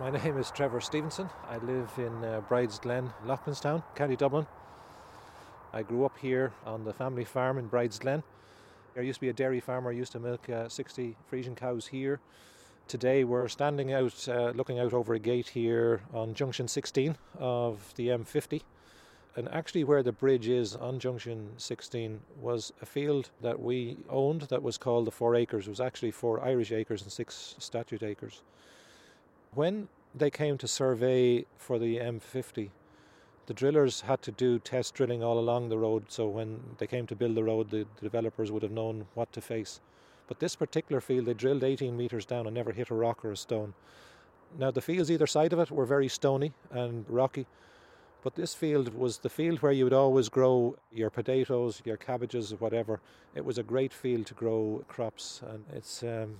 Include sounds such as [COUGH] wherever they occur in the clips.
My name is Trevor Stevenson. I live in uh, Brides Glen, Loughlinstown, County Dublin. I grew up here on the family farm in Brides Glen. I used to be a dairy farmer, I used to milk uh, 60 Friesian cows here. Today we're standing out, uh, looking out over a gate here on junction 16 of the M50. And actually, where the bridge is on junction 16 was a field that we owned that was called the Four Acres. It was actually four Irish acres and six statute acres. When they came to survey for the M50, the drillers had to do test drilling all along the road, so when they came to build the road, the, developers would have known what to face. But this particular field, they drilled 18 metres down and never hit a rock or a stone. Now, the fields either side of it were very stony and rocky, but this field was the field where you would always grow your potatoes, your cabbages, whatever. It was a great field to grow crops, and it's um,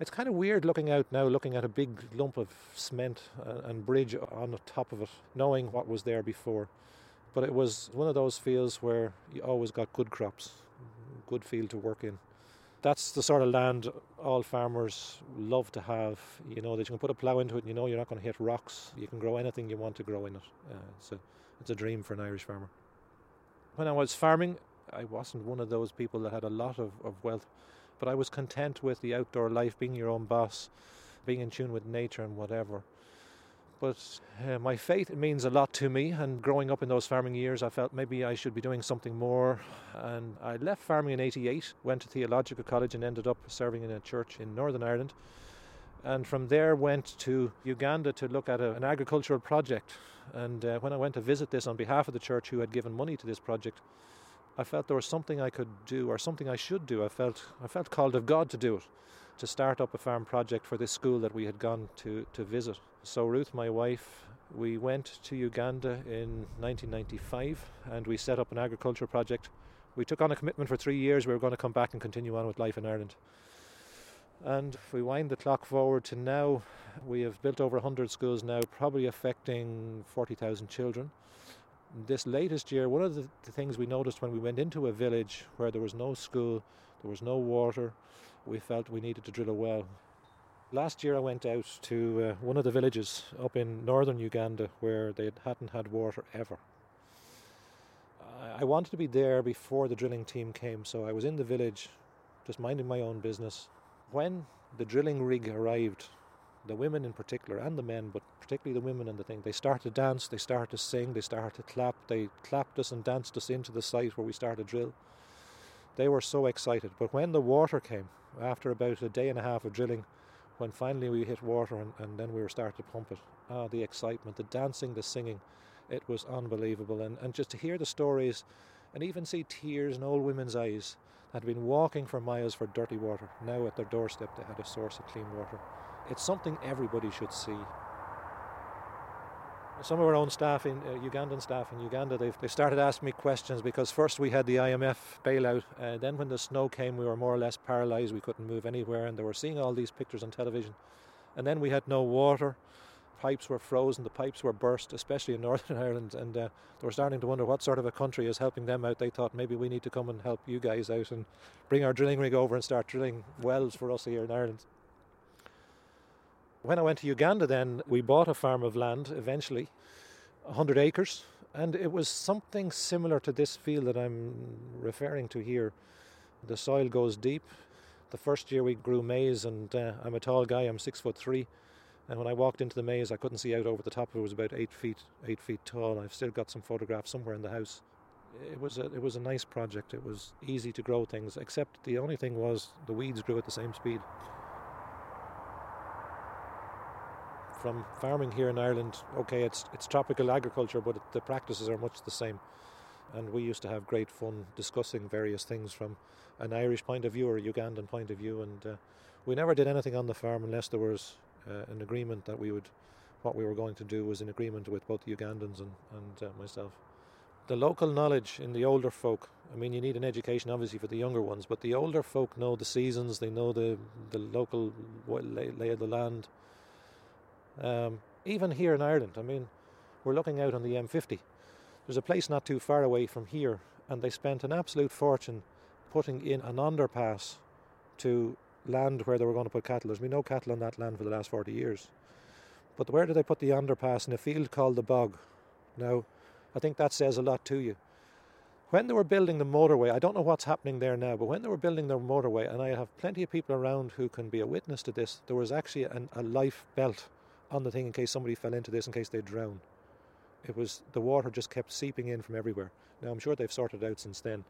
it's kind of weird looking out now, looking at a big lump of cement uh, and bridge on the top of it, knowing what was there before. But it was one of those fields where you always got good crops, good field to work in. That's the sort of land all farmers love to have. You know that you can put a plough into it, and you know you're not going to hit rocks. You can grow anything you want to grow in it. Uh, it's a it's a dream for an Irish farmer. When I was farming, I wasn't one of those people that had a lot of, of wealth but I was content with the outdoor life, being your own boss, being in tune with nature and whatever. But uh, my faith—it means a lot to me, and growing up in those farming years, I felt maybe I should be doing something more. And I left farming in '88, went to theological college, and ended up serving in a church in Northern Ireland. And from there, went to Uganda to look at a, an agricultural project. And uh, when I went to visit this on behalf of the church, who had given money to this project, I felt there was something I could do or something I should do. I felt I felt called of God to do it, to start up a farm project for this school that we had gone to, to visit. So Ruth, my wife, we went to Uganda in 1995 and we set up an agriculture project. We took on a commitment for three years. We were going to come back and continue on with life in Ireland. And if we wind the clock forward to now, we have built over 100 schools now, probably affecting 40,000 children this latest year, one of the, the, things we noticed when we went into a village where there was no school, there was no water, we felt we needed to drill a well. Last year, I went out to uh, one of the villages up in northern Uganda where they hadn't had water ever. I wanted to be there before the drilling team came, so I was in the village just minding my own business. When the drilling rig arrived, the women in particular and the men, but particularly the women and the thing, they started to dance, they started to sing, they started to clap, they clapped us and danced us into the site where we started drill. They were so excited. But when the water came, after about a day and a half of drilling, when finally we hit water and, and then we were starting to pump it, ah, the excitement, the dancing, the singing, it was unbelievable. And, and just to hear the stories and even see tears in old women's eyes that had been walking for miles for dirty water, now at their doorstep they had a source of clean water. It's something everybody should see. Some of our own staff in uh, Ugandan staff in Uganda, they've, they started asking me questions because first we had the IMF bailout, uh, then when the snow came, we were more or less paralysed. We couldn't move anywhere, and they were seeing all these pictures on television. And then we had no water, pipes were frozen, the pipes were burst, especially in [LAUGHS] Northern Ireland, and uh, they were starting to wonder what sort of a country is helping them out. They thought maybe we need to come and help you guys out and bring our drilling rig over and start drilling wells for us here in Ireland. When I went to Uganda, then we bought a farm of land eventually, 100 acres, and it was something similar to this field that I'm referring to here. The soil goes deep. The first year we grew maize, and uh, I'm a tall guy, I'm six foot three. And when I walked into the maize, I couldn't see out over the top. It was about eight feet, eight feet tall. I've still got some photographs somewhere in the house. It was a, it was a nice project. It was easy to grow things, except the only thing was the weeds grew at the same speed. From farming here in Ireland, okay, it's it's tropical agriculture, but the practices are much the same. And we used to have great fun discussing various things from an Irish point of view or a Ugandan point of view, and uh, we never did anything on the farm unless there was uh, an agreement that we would, what we were going to do was in agreement with both the Ugandans and and uh, myself. The local knowledge in the older folk. I mean, you need an education obviously for the younger ones, but the older folk know the seasons. They know the the local lay, lay of the land um, even here in Ireland, I mean, we're looking out on the M50. There's a place not too far away from here, and they spent an absolute fortune putting in an underpass to land where they were going to put cattle. There's been no cattle on that land for the last 40 years. But where did they put the underpass? In a field called the Bog. Now, I think that says a lot to you. When they were building the motorway, I don't know what's happening there now, but when they were building the motorway, and I have plenty of people around who can be a witness to this, there was actually an, a life belt on the thing in case somebody fell into this, in case they drowned. It was the water just kept seeping in from everywhere. Now I'm sure they've sorted out since then,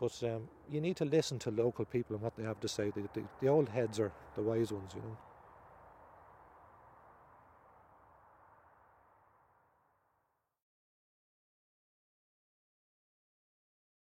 but um, you need to listen to local people and what they have to say. The, the, the old heads are the wise ones, you know.